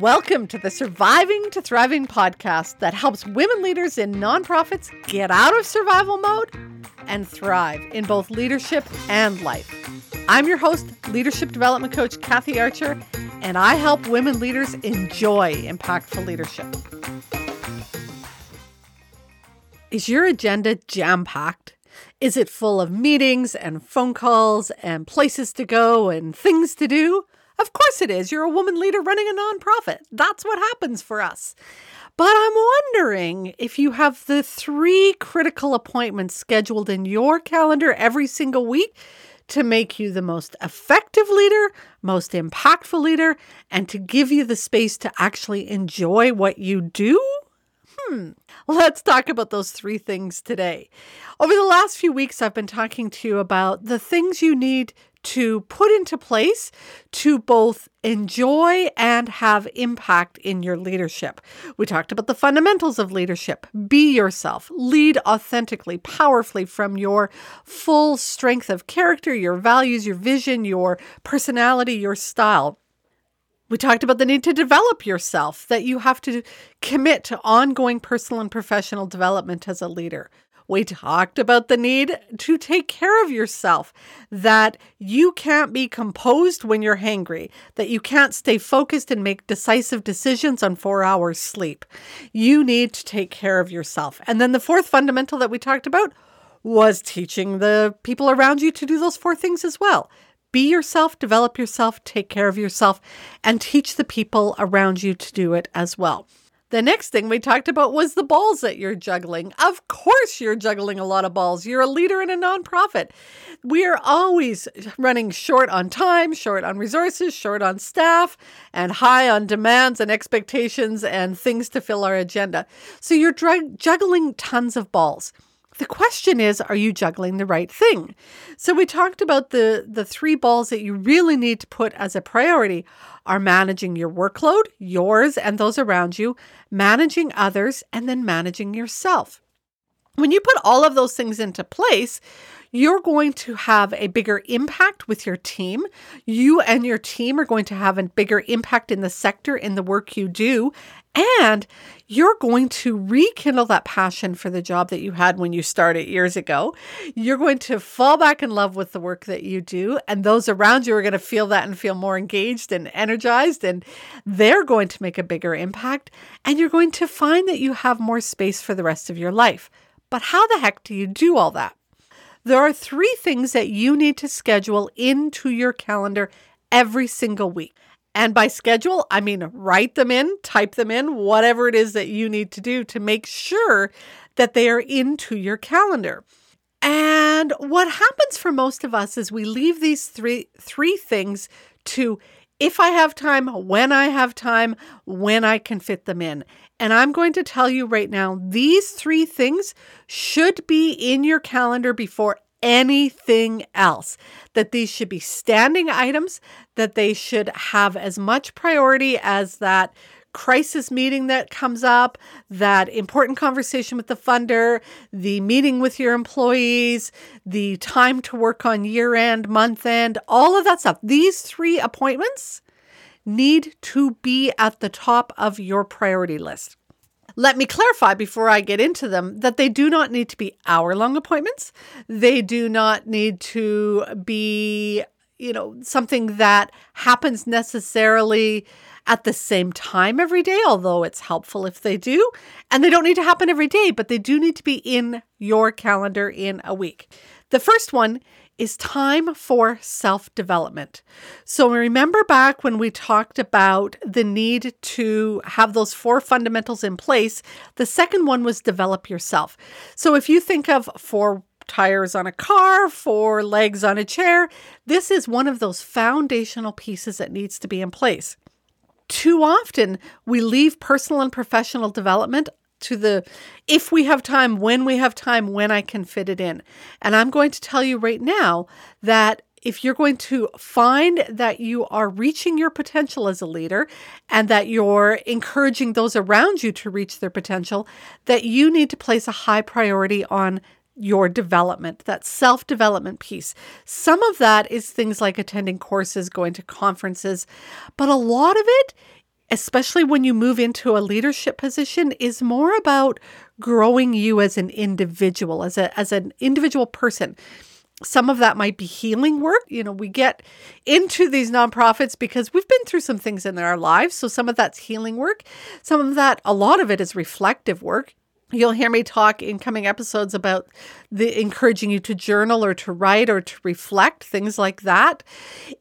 Welcome to the Surviving to Thriving podcast that helps women leaders in nonprofits get out of survival mode and thrive in both leadership and life. I'm your host, leadership development coach Kathy Archer, and I help women leaders enjoy impactful leadership. Is your agenda jam packed? Is it full of meetings and phone calls and places to go and things to do? Of course it is. You're a woman leader running a nonprofit. That's what happens for us. But I'm wondering if you have the three critical appointments scheduled in your calendar every single week to make you the most effective leader, most impactful leader, and to give you the space to actually enjoy what you do? Hmm. Let's talk about those three things today. Over the last few weeks, I've been talking to you about the things you need to put into place to both enjoy and have impact in your leadership. We talked about the fundamentals of leadership. Be yourself, lead authentically, powerfully from your full strength of character, your values, your vision, your personality, your style. We talked about the need to develop yourself, that you have to commit to ongoing personal and professional development as a leader. We talked about the need to take care of yourself, that you can't be composed when you're hangry, that you can't stay focused and make decisive decisions on four hours sleep. You need to take care of yourself. And then the fourth fundamental that we talked about was teaching the people around you to do those four things as well. Be yourself, develop yourself, take care of yourself, and teach the people around you to do it as well. The next thing we talked about was the balls that you're juggling. Of course, you're juggling a lot of balls. You're a leader in a nonprofit. We are always running short on time, short on resources, short on staff, and high on demands and expectations and things to fill our agenda. So you're drug- juggling tons of balls. The question is, are you juggling the right thing? So we talked about the the three balls that you really need to put as a priority are managing your workload, yours and those around you, managing others, and then managing yourself. When you put all of those things into place, you're going to have a bigger impact with your team. You and your team are going to have a bigger impact in the sector, in the work you do. And you're going to rekindle that passion for the job that you had when you started years ago. You're going to fall back in love with the work that you do. And those around you are going to feel that and feel more engaged and energized. And they're going to make a bigger impact. And you're going to find that you have more space for the rest of your life. But how the heck do you do all that? There are three things that you need to schedule into your calendar every single week. And by schedule, I mean write them in, type them in, whatever it is that you need to do to make sure that they are into your calendar. And what happens for most of us is we leave these three three things to if I have time, when I have time, when I can fit them in. And I'm going to tell you right now, these three things should be in your calendar before anything else. That these should be standing items, that they should have as much priority as that crisis meeting that comes up, that important conversation with the funder, the meeting with your employees, the time to work on year end, month end, all of that stuff. These three appointments need to be at the top of your priority list. Let me clarify before I get into them that they do not need to be hour long appointments. They do not need to be, you know, something that happens necessarily at the same time every day, although it's helpful if they do. And they don't need to happen every day, but they do need to be in your calendar in a week. The first one is time for self development. So, remember back when we talked about the need to have those four fundamentals in place, the second one was develop yourself. So, if you think of four tires on a car, four legs on a chair, this is one of those foundational pieces that needs to be in place. Too often, we leave personal and professional development to the if we have time, when we have time, when I can fit it in. And I'm going to tell you right now that if you're going to find that you are reaching your potential as a leader and that you're encouraging those around you to reach their potential, that you need to place a high priority on your development, that self development piece. Some of that is things like attending courses, going to conferences, but a lot of it especially when you move into a leadership position, is more about growing you as an individual, as a as an individual person. Some of that might be healing work. You know, we get into these nonprofits because we've been through some things in our lives. So some of that's healing work. Some of that, a lot of it is reflective work. You'll hear me talk in coming episodes about the encouraging you to journal or to write or to reflect, things like that.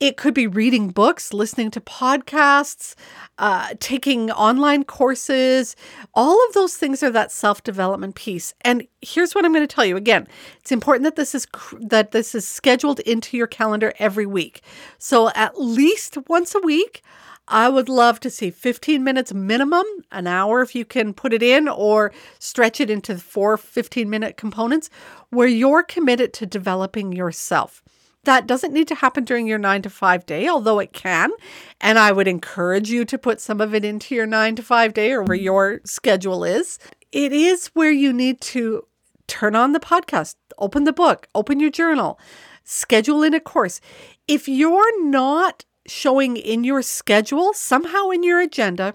It could be reading books, listening to podcasts, uh, taking online courses. All of those things are that self development piece. And here's what I'm going to tell you again: it's important that this is that this is scheduled into your calendar every week. So at least once a week. I would love to see 15 minutes minimum, an hour if you can put it in, or stretch it into four 15 minute components where you're committed to developing yourself. That doesn't need to happen during your nine to five day, although it can. And I would encourage you to put some of it into your nine to five day or where your schedule is. It is where you need to turn on the podcast, open the book, open your journal, schedule in a course. If you're not showing in your schedule, somehow in your agenda,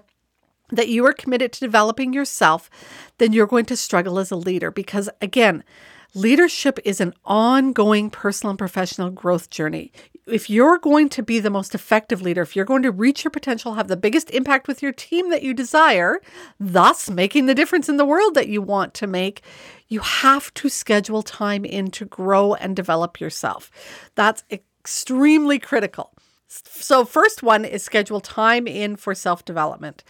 that you are committed to developing yourself, then you're going to struggle as a leader because, again, leadership is an ongoing personal and professional growth journey. If you're going to be the most effective leader, if you're going to reach your potential, have the biggest impact with your team that you desire, thus making the difference in the world that you want to make, you have to schedule time in to grow and develop yourself. That's extremely critical. So, first one is schedule time in for self development.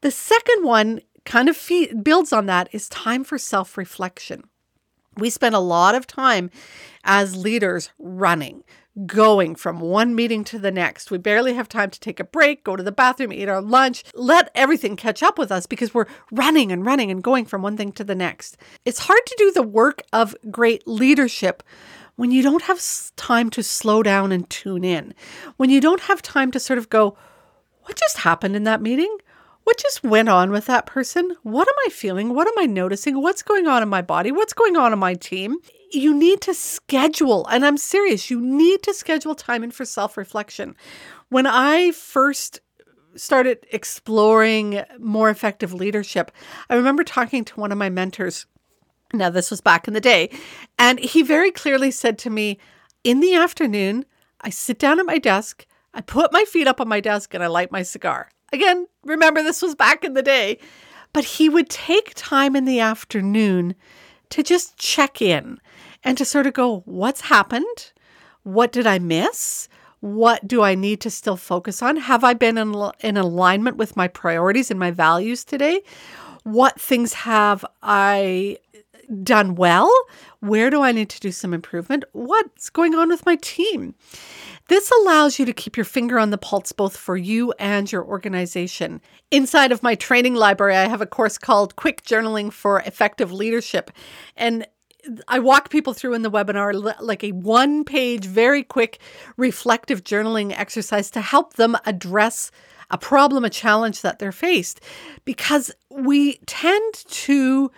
The second one kind of fe- builds on that is time for self reflection. We spend a lot of time as leaders running, going from one meeting to the next. We barely have time to take a break, go to the bathroom, eat our lunch, let everything catch up with us because we're running and running and going from one thing to the next. It's hard to do the work of great leadership when you don't have time to slow down and tune in, when you don't have time to sort of go, what just happened in that meeting? What just went on with that person? What am I feeling? What am I noticing? What's going on in my body? What's going on in my team? You need to schedule, and I'm serious, you need to schedule time in for self reflection. When I first started exploring more effective leadership, I remember talking to one of my mentors now, this was back in the day. And he very clearly said to me, In the afternoon, I sit down at my desk, I put my feet up on my desk, and I light my cigar. Again, remember, this was back in the day. But he would take time in the afternoon to just check in and to sort of go, What's happened? What did I miss? What do I need to still focus on? Have I been in, in alignment with my priorities and my values today? What things have I done well? Where do I need to do some improvement? What's going on with my team? This allows you to keep your finger on the pulse both for you and your organization. Inside of my training library, I have a course called Quick Journaling for Effective Leadership. And I walk people through in the webinar like a one page, very quick reflective journaling exercise to help them address a problem, a challenge that they're faced. Because we tend to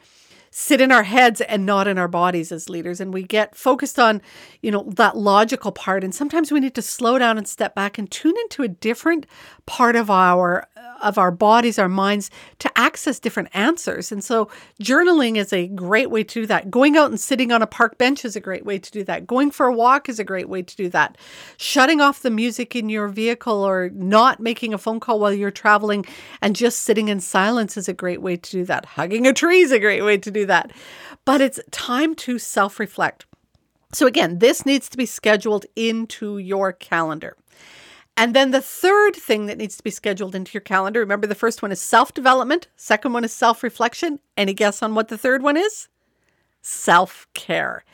sit in our heads and not in our bodies as leaders. And we get focused on you know that logical part. And sometimes we need to slow down and step back and tune into a different part of our of our bodies, our minds to access different answers. And so journaling is a great way to do that. Going out and sitting on a park bench is a great way to do that. Going for a walk is a great way to do that. Shutting off the music in your vehicle or not making a phone call while you're traveling and just sitting in silence is a great way to do that. Hugging a tree is a great way to do that. But it's time to self reflect. So, again, this needs to be scheduled into your calendar. And then the third thing that needs to be scheduled into your calendar remember, the first one is self development, second one is self reflection. Any guess on what the third one is? Self care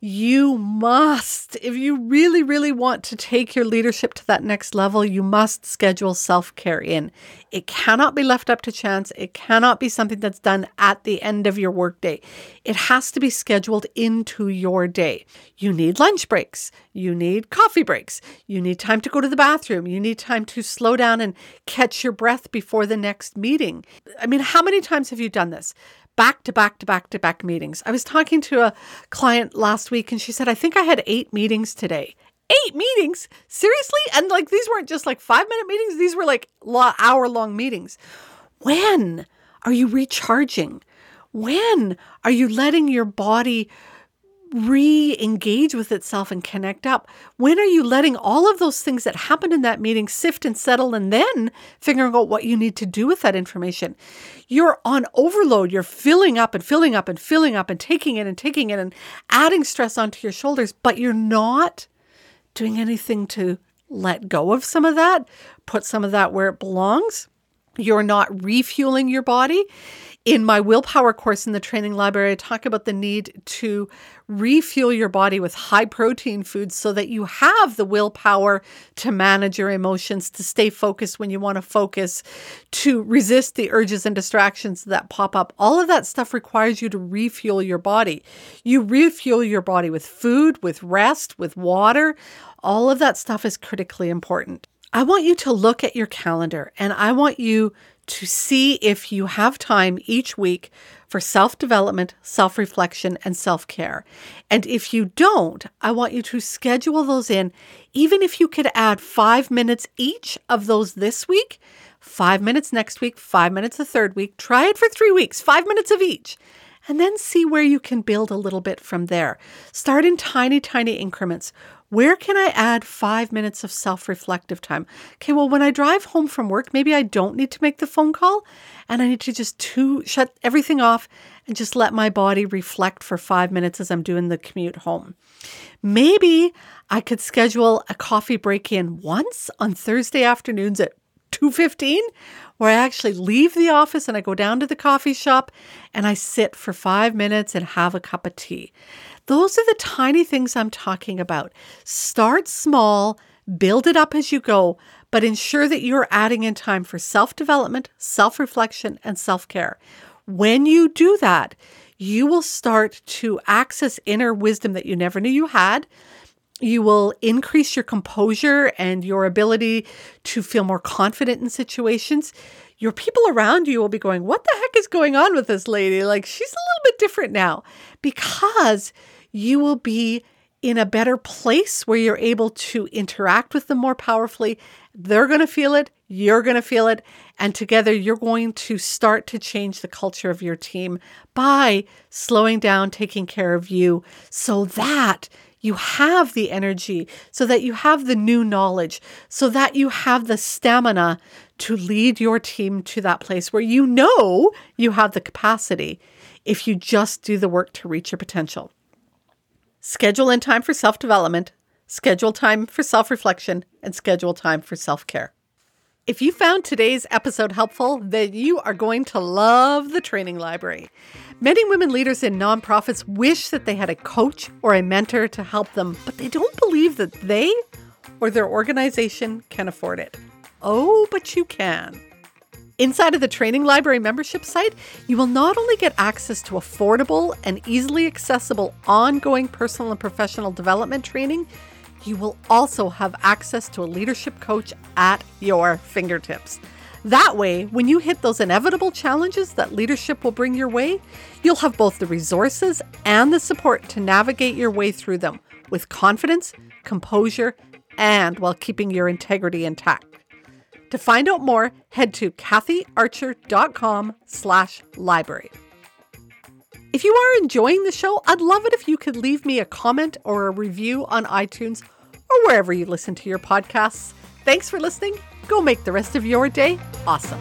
you must, if you really, really want to take your leadership to that next level, you must schedule self care in. It cannot be left up to chance. It cannot be something that's done at the end of your workday. It has to be scheduled into your day. You need lunch breaks. You need coffee breaks. You need time to go to the bathroom. You need time to slow down and catch your breath before the next meeting. I mean, how many times have you done this? Back to back to back to back meetings. I was talking to a client last week and she said, I think I had eight meetings today. eight meetings. Seriously? And like these weren't just like five minute meetings, these were like hour long meetings. When are you recharging? When are you letting your body re engage with itself and connect up? When are you letting all of those things that happened in that meeting sift and settle and then figuring out what you need to do with that information? You're on overload. You're filling up and filling up and filling up and taking it and taking it and adding stress onto your shoulders, but you're not doing anything to let go of some of that, put some of that where it belongs. You're not refueling your body. In my willpower course in the training library, I talk about the need to refuel your body with high protein foods so that you have the willpower to manage your emotions, to stay focused when you want to focus, to resist the urges and distractions that pop up. All of that stuff requires you to refuel your body. You refuel your body with food, with rest, with water. All of that stuff is critically important. I want you to look at your calendar and I want you to see if you have time each week for self development, self reflection, and self care. And if you don't, I want you to schedule those in, even if you could add five minutes each of those this week, five minutes next week, five minutes the third week. Try it for three weeks, five minutes of each. And then see where you can build a little bit from there. Start in tiny, tiny increments. Where can I add five minutes of self reflective time? Okay, well, when I drive home from work, maybe I don't need to make the phone call and I need to just to shut everything off and just let my body reflect for five minutes as I'm doing the commute home. Maybe I could schedule a coffee break in once on Thursday afternoons at 2:15 where I actually leave the office and I go down to the coffee shop and I sit for 5 minutes and have a cup of tea. Those are the tiny things I'm talking about. Start small, build it up as you go, but ensure that you're adding in time for self development, self reflection, and self care. When you do that, you will start to access inner wisdom that you never knew you had. You will increase your composure and your ability to feel more confident in situations. Your people around you will be going, What the heck is going on with this lady? Like, she's a little bit different now because you will be in a better place where you're able to interact with them more powerfully. They're going to feel it, you're going to feel it, and together you're going to start to change the culture of your team by slowing down, taking care of you so that you have the energy, so that you have the new knowledge, so that you have the stamina to lead your team to that place where you know you have the capacity if you just do the work to reach your potential. Schedule in time for self development, schedule time for self reflection, and schedule time for self care. If you found today's episode helpful, then you are going to love the training library. Many women leaders in nonprofits wish that they had a coach or a mentor to help them, but they don't believe that they or their organization can afford it. Oh, but you can. Inside of the Training Library membership site, you will not only get access to affordable and easily accessible ongoing personal and professional development training, you will also have access to a leadership coach at your fingertips. That way, when you hit those inevitable challenges that leadership will bring your way, you'll have both the resources and the support to navigate your way through them with confidence, composure, and while keeping your integrity intact. To find out more, head to kathyarcher.com slash library. If you are enjoying the show, I'd love it if you could leave me a comment or a review on iTunes or wherever you listen to your podcasts. Thanks for listening. Go make the rest of your day awesome.